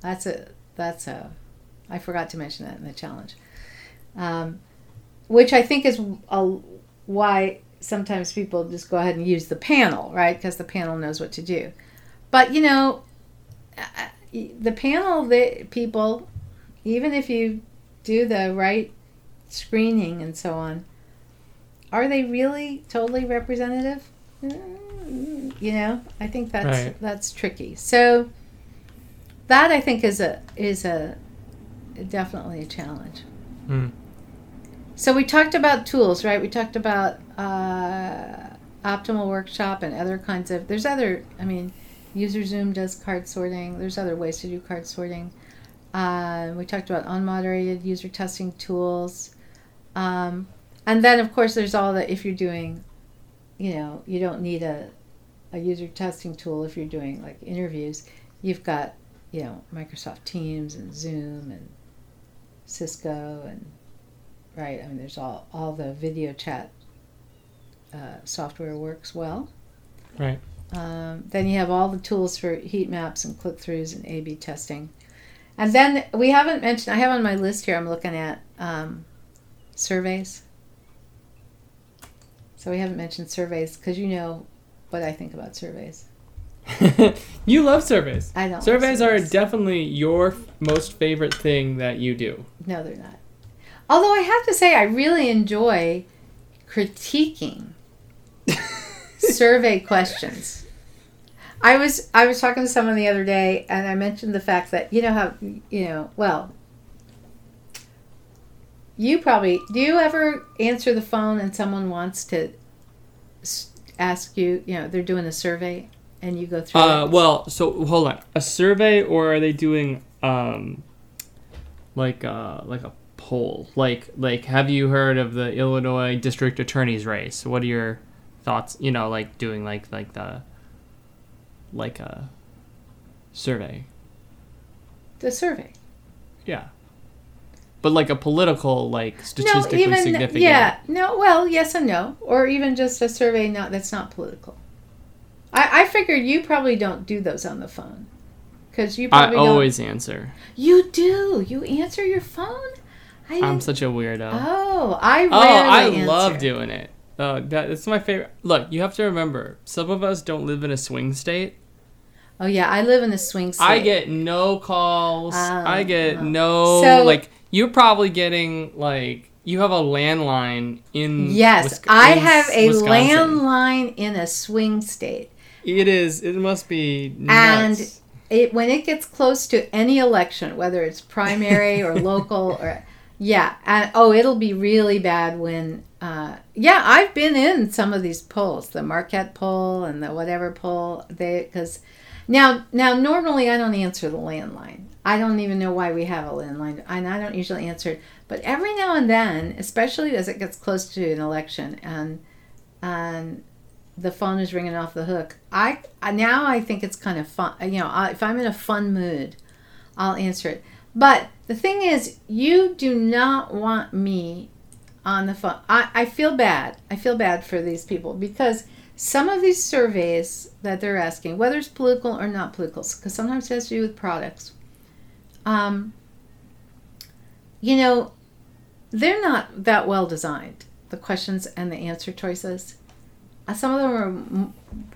That's a that's a I forgot to mention that in the challenge, um, which I think is a, why sometimes people just go ahead and use the panel, right? Because the panel knows what to do. But you know, uh, the panel, that people, even if you do the right screening and so on, are they really totally representative? Mm, You know, I think that's Right. that's tricky. So that I think is a is a definitely a challenge. Hmm. So we talked about tools, right? We talked about uh, Optimal Workshop and other kinds of. There's other. I mean, User Zoom does card sorting. There's other ways to do card sorting. Uh, we talked about unmoderated user testing tools, um, and then of course there's all the if you're doing, you know, you don't need a, a user testing tool if you're doing like interviews. You've got, you know, Microsoft Teams and Zoom and Cisco and right. I mean, there's all all the video chat uh, software works well. Right. Um, then you have all the tools for heat maps and click throughs and A/B testing, and then we haven't mentioned. I have on my list here. I'm looking at um, surveys. So we haven't mentioned surveys because you know what I think about surveys. you love surveys. I don't. like Surveys are definitely your f- most favorite thing that you do. No, they're not. Although I have to say, I really enjoy critiquing survey questions. I was I was talking to someone the other day, and I mentioned the fact that you know how you know well. You probably do. You ever answer the phone and someone wants to ask you? You know, they're doing a survey, and you go through. Uh, it? well, so hold on. A survey, or are they doing um, like uh, like a poll? Like like, have you heard of the Illinois district attorney's race? What are your thoughts? You know, like doing like like the like a survey. the survey. Yeah. But like a political, like statistically no, even, significant. Yeah, no, well, yes and no, or even just a survey not that's not political. I I figured you probably don't do those on the phone, because you I probably don't. always answer. You do. You answer your phone. I I'm such a weirdo. Oh, I Oh, I love doing it. Uh, that, that's my favorite. Look, you have to remember, some of us don't live in a swing state. Oh yeah, I live in a swing state. I get no calls. Oh, I get oh. no So- like. You're probably getting like you have a landline in. Yes, I have a Wisconsin. landline in a swing state. It is. It must be And it when it gets close to any election, whether it's primary or local or yeah, and oh, it'll be really bad when uh, yeah, I've been in some of these polls, the Marquette poll and the whatever poll. They because now now normally I don't answer the landline. I don't even know why we have a landline, and I don't usually answer it. But every now and then, especially as it gets close to an election, and and the phone is ringing off the hook. I now I think it's kind of fun. You know, if I'm in a fun mood, I'll answer it. But the thing is, you do not want me on the phone. I, I feel bad. I feel bad for these people because some of these surveys that they're asking, whether it's political or not political, because sometimes it has to do with products. Um, you know, they're not that well designed. The questions and the answer choices. Uh, Some of them are m-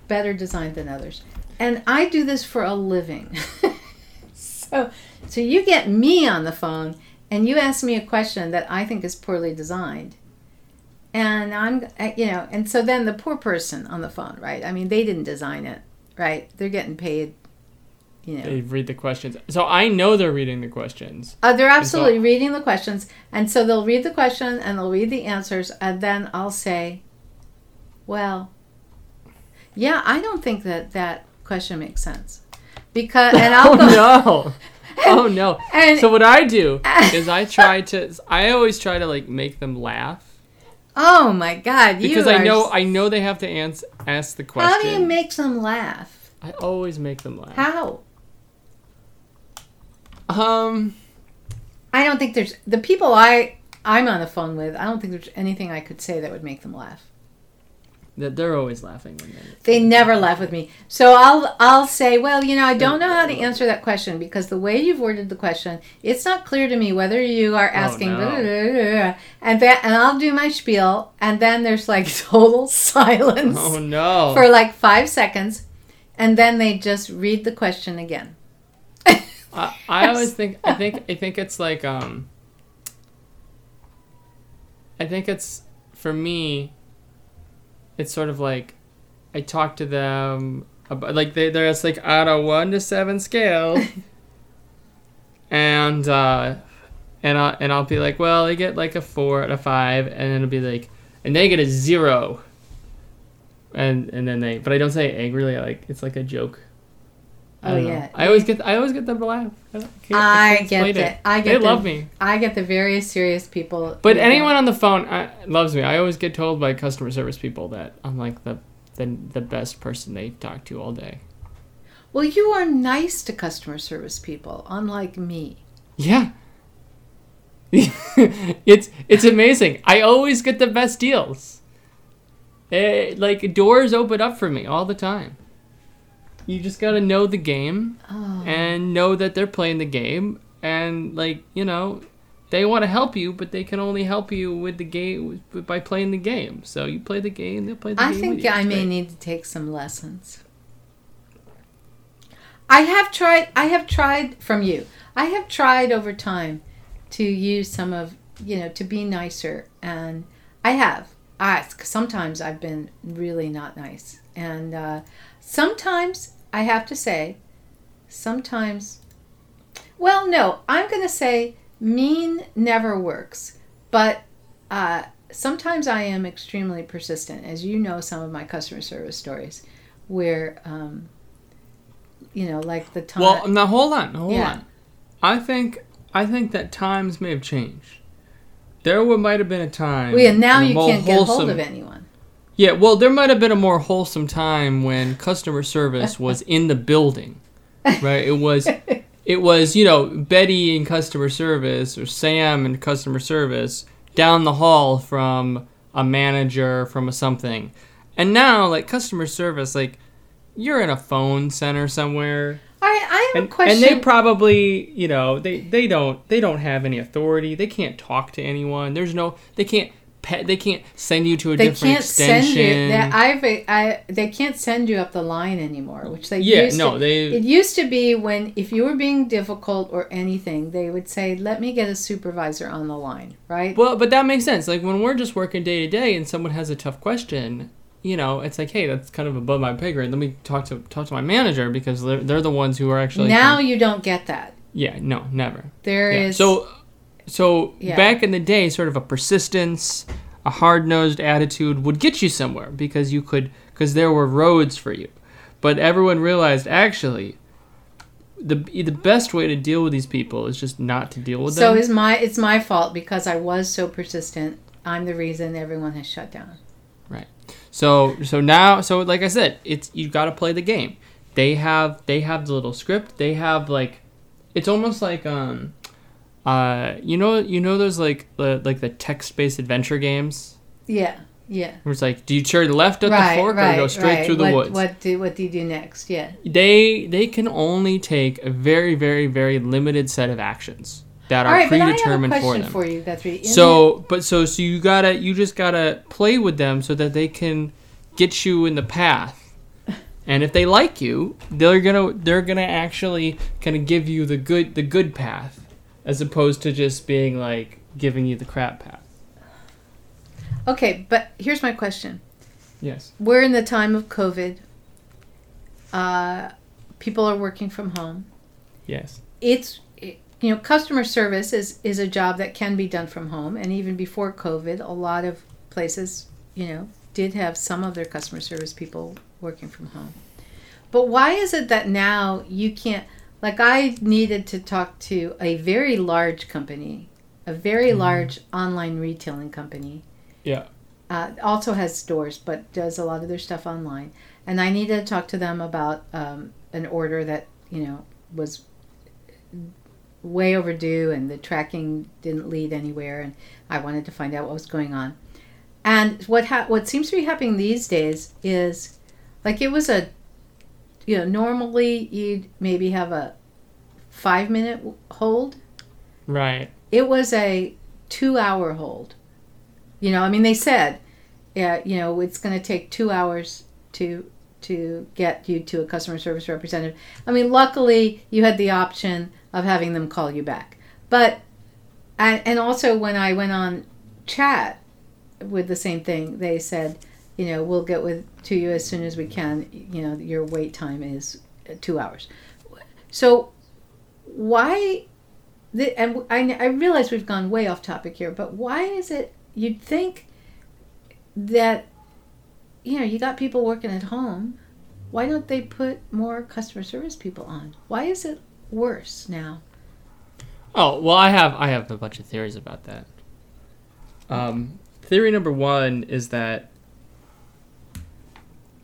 better designed than others. And I do this for a living. so, so you get me on the phone and you ask me a question that I think is poorly designed. And I'm, uh, you know, and so then the poor person on the phone, right? I mean, they didn't design it, right? They're getting paid, you know. They read the questions, so I know they're reading the questions. Uh, they're And so- absolutely reading the questions, and so they'll read the question and they'll read the answers, and then I'll say, "Well," Yeah, I don't think that that question makes sense. Because and I'll oh go no. Oh no. and So what I do is I try to I always try to like make them laugh oh my god, you because I know I know they have to ans- ask the question. How do you make them laugh? I always make them laugh. How? Um I don't think there's the people I I'm on the phone with. I don't think there's anything I could say that would make them laugh. that they're always laughing when they They never laugh with me. So I'll I'll say, well, you know, I don't know how to answer that question because the way you've worded the question, it's not clear to me whether you are asking Oh, no. blah, blah, blah, and that and I'll do my spiel and then there's like total silence Oh no. for like 5 seconds and then they just read the question again. I, I always think I think I think it's like um I think it's for me it's sort of like I talk to them about like they they're it's like on a one to seven scale and uh and I and I'll be like, well, they get like a four out of five, and then it'll be like, and they get a zero. And and then they, but I don't say it angrily. Like it's like a joke. I Oh, know. yeah. I always get I always get them to laugh. I, I can't get explain it. I get They the- love me. I get the very serious people. But anyone don't. on the phone uh, loves me. I always get told by customer service people that I'm like the the, the best person they talk to all day. Well, you are nice to customer service people, unlike me. Yeah. it's it's amazing. I always get the best deals. Eh, like doors open up for me all the time. You just gotta know the game Oh. and know that they're playing the game and like you know they want to help you, but they can only help you with the game by playing the game. So you play the game, they'll play the I game. I think. I may need to take some lessons. I have tried. I have tried from you. I have tried over time to use some of you know to be nicer, and I have. I sometimes I've been really not nice, and uh, sometimes I have to say, sometimes. Well, no, I'm going to say mean never works, but uh, sometimes I am extremely persistent, as you know, some of my customer service stories, where, um, you know, like the time. Well, now hold on, hold Yeah. on. I think I think that times may have changed. There might have been a time. well, yeah, now you can't get hold of anyone. Yeah, well, there might have been a more wholesome time when customer service was in the building, right? It was, it was you know Betty in customer service or Sam in customer service down the hall from a manager from a something, and now like customer service like you're in a phone center somewhere All right, I have and, a question. and they probably you know they they don't they don't have any authority they can't talk to anyone there's no they can't pet they can't send you to a they different can't send you. They, I've, I, they can't send you up the line anymore, which they yeah used no to. they It used to be when if you were being difficult or anything, they would say, "Let me get a supervisor on the line." Right? well but that makes sense like when we're just working day to day and someone has a tough question you know it's like hey that's kind of above my pay grade let me talk to talk to my manager because they're, they're the ones who are actually now you don't get that. yeah no never There Yeah. is So, so Yeah. back in the day, sort of a persistence, a hard-nosed attitude would get you somewhere because you could, because there were roads for you. But everyone realized actually, the the best way to deal with these people is just not to deal with So them. So is my it's my fault because I was so persistent. I'm the reason everyone has shut down. Right. So so now so like I said, it's you've got to play the game. They have they have the little script. They have like, it's almost like um, uh, you know you know those like the like the text-based adventure games. Yeah, yeah. Where it's like, do you turn left at right, the fork right, or go straight right. through the what, woods? What do what do you do next? Yeah. They they can only take a very very very limited set of actions that All are right, but I have a predetermined for question them. for you, Guthrie. In so but so so you gotta you just gotta play with them so that they can get you in the path. And if they like you, they're gonna they're gonna actually kind of give you the good the good path, as opposed to just being like giving you the crap path. okay, but here's my question. Yes. We're in the time of COVID. Uh, people are working from home. Yes. It's it- you know customer service is is a job that can be done from home, and even before COVID, a lot of places you know did have some of their customer service people working from home. But why is it that now you can't? Like, I needed to talk to a very large company, a very Mm-hmm. large online retailing company. Yeah. Uh, also has stores, but does a lot of their stuff online. And I needed to talk to them about um, an order that you know was way overdue, and the tracking didn't lead anywhere, and I wanted to find out what was going on. And what ha- what seems to be happening these days is, like it was a, you know, normally you'd maybe have a five minute hold. Right. It was a two hour hold. You know, I mean, they said, yeah, you know, it's going to take two hours to to get you to a customer service representative. I mean, luckily you had the option of having them call you back. But and and also when I went on chat with the same thing, they said, you know, we'll get with to you as soon as we can. You know, your wait time is uh, two hours. So why? The, and I, I realize we've gone way off topic here, but why is it you'd think that you know you got people working at home? Why don't they put more customer service people on? Why is it worse now? Oh well, I have I have a bunch of theories about that. Um, theory number one is that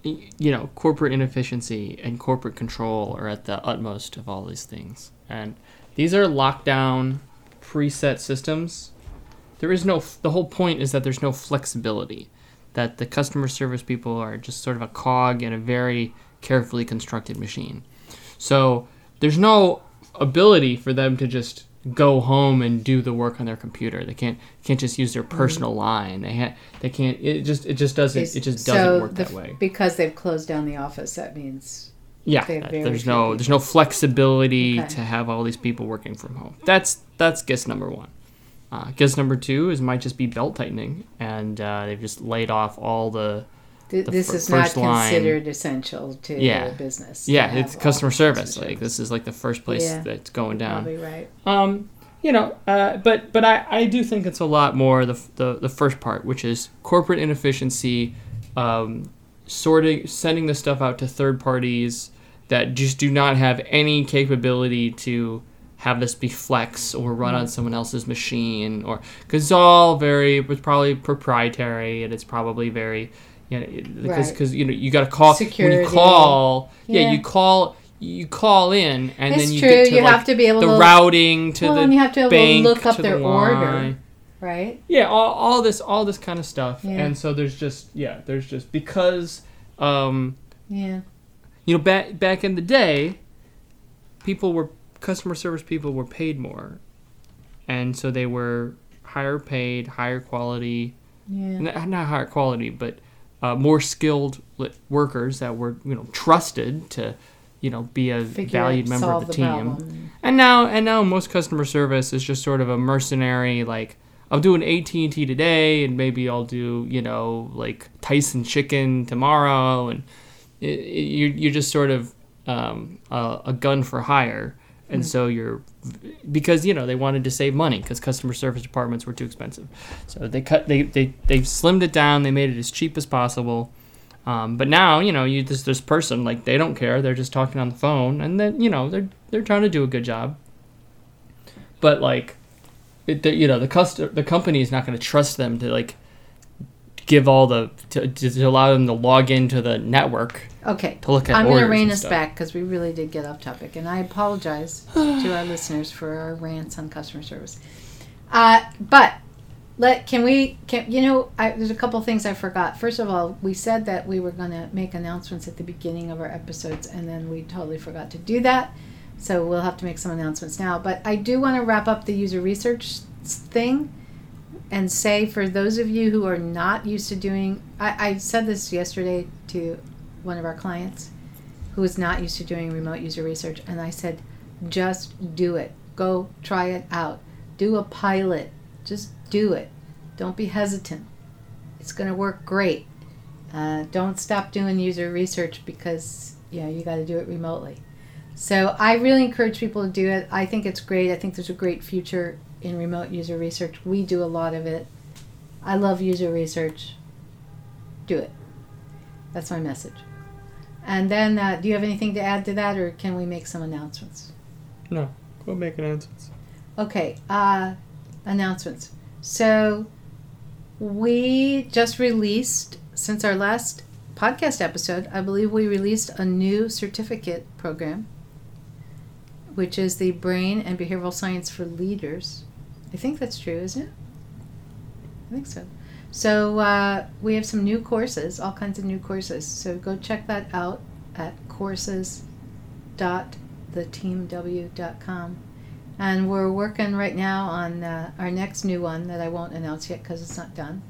you know corporate inefficiency and corporate control are at the utmost of all these things, and these are lockdown, preset systems. There is no, the whole point is that there's no flexibility. That the customer service people are just sort of a cog in a very carefully constructed machine. So there's no ability for them to just go home and do the work on their computer. They can't can't just use their personal line. They ha- they can't. It just it just doesn't it just doesn't so work the that way. Because they've closed down the office, that means Yeah, they have that- there's no people. there's no flexibility Okay. to have all these people working from home. That's that's guess number one. Uh, guess number two is might just be belt tightening, and uh, they've just laid off all the th- this is not line- considered essential to Yeah. the business. to yeah, it's customer service. Like this is like the first place Yeah. that's going down. Probably right. Um, you know, uh, but but I, I do think it's a lot more the, the the first part, which is corporate inefficiency, um, sorting, sending the stuff out to third parties that just do not have any capability to have this be flex or run on someone else's machine or because it's all very it's probably proprietary and it's probably very you know because Right. because you know you got to call when you call yeah, Yeah. you call you call in and It's then you true. get to you like, have to be able the to routing to well, the and you have to be able to bank look up to their the order, line. right? Yeah, all, all this all this kind of stuff. Yeah. And so there's just yeah, there's just because um Yeah. you know back back in the day people were customer service people were paid more. And so they were higher paid, higher quality, Yeah. n- not higher quality, but uh, more skilled workers that were, you know, trusted to, you know, be a Figure valued member of the, the team. problem. And now, and now, most customer service is just sort of a mercenary. Like, I'll do an AT and T today, and maybe I'll do, you know, like Tyson Chicken tomorrow, and it, it, you're you're just sort of um, a, a gun for hire. And so you're because you know they wanted to save money because customer service departments were too expensive, so they cut they they they slimmed it down. They made it as cheap as possible. Um, but now, you know, you this this person like they don't care. They're just talking on the phone, and then you know they're they're trying to do a good job. But like, it, the, you know, the cust- the company is not going to trust them to like give all the to, to allow them to log into the network Okay. to look at I'm going to rein us back because we really did get off topic, and I apologize to our listeners for our rants on customer service. Uh, but let can we can you know I, there's a couple things I forgot. First of all, we said that we were going to make announcements at the beginning of our episodes, and then we totally forgot to do that. So we'll have to make some announcements now. But I do want to wrap up the user research thing and say for those of you who are not used to doing I, I said this yesterday to one of our clients who is not used to doing remote user research and i said just do it. Go try it out. Do a pilot. Just do it. Don't be hesitant. It's going to work great. Uh, don't stop doing user research because you know you got to do it remotely. So i really encourage people to do it. I think it's great. I think there's a great future in remote user research. We do a lot of it. I love user research. Do it. That's my message And then, uh, do you have anything to add to that, or can we make some announcements? No, go make announcements. Okay, uh, announcements. So, we just released, since our last podcast episode, I believe we released a new certificate program, which is the Brain and Behavioral Science for Leaders. I think that's true, isn't it? I think so. So uh, we have some new courses, all kinds of new courses. So go check that out at courses.theteamw.com. And we're working right now on uh, our next new one that I won't announce yet because it's not done.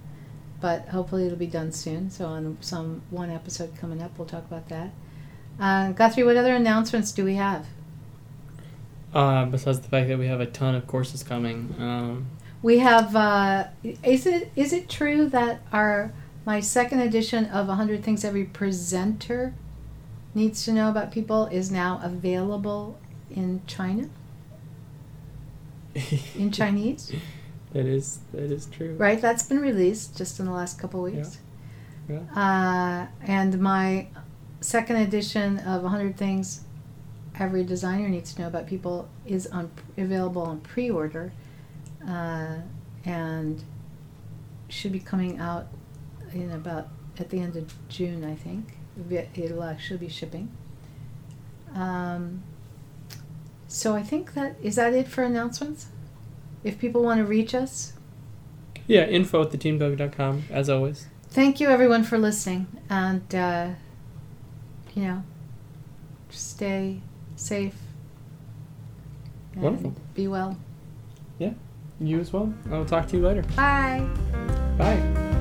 But hopefully it'll be done soon. So on some one episode coming up, we'll talk about that. Uh, Guthrie, what other announcements do we have? Uh, besides the fact that we have a ton of courses coming, um, We have. Uh, is it is it true that our my second edition of 100 Things Every Presenter needs to know about people is now available in China in Chinese? that is that is true. Right, that's been released just in the last couple weeks. Yeah. Uh, and my second edition of 100 Things Every Designer Needs to Know About People is on available on pre-order, uh, and should be coming out in about at the end of June, I think. It- It'll actually be shipping. Um, so I think that is that it for announcements. If people want to reach us, Yeah, info at theteamw.com as always. thank you everyone for listening and uh, you know stay safe and Wonderful. be well You as well. I'll talk to you later. bye Bye.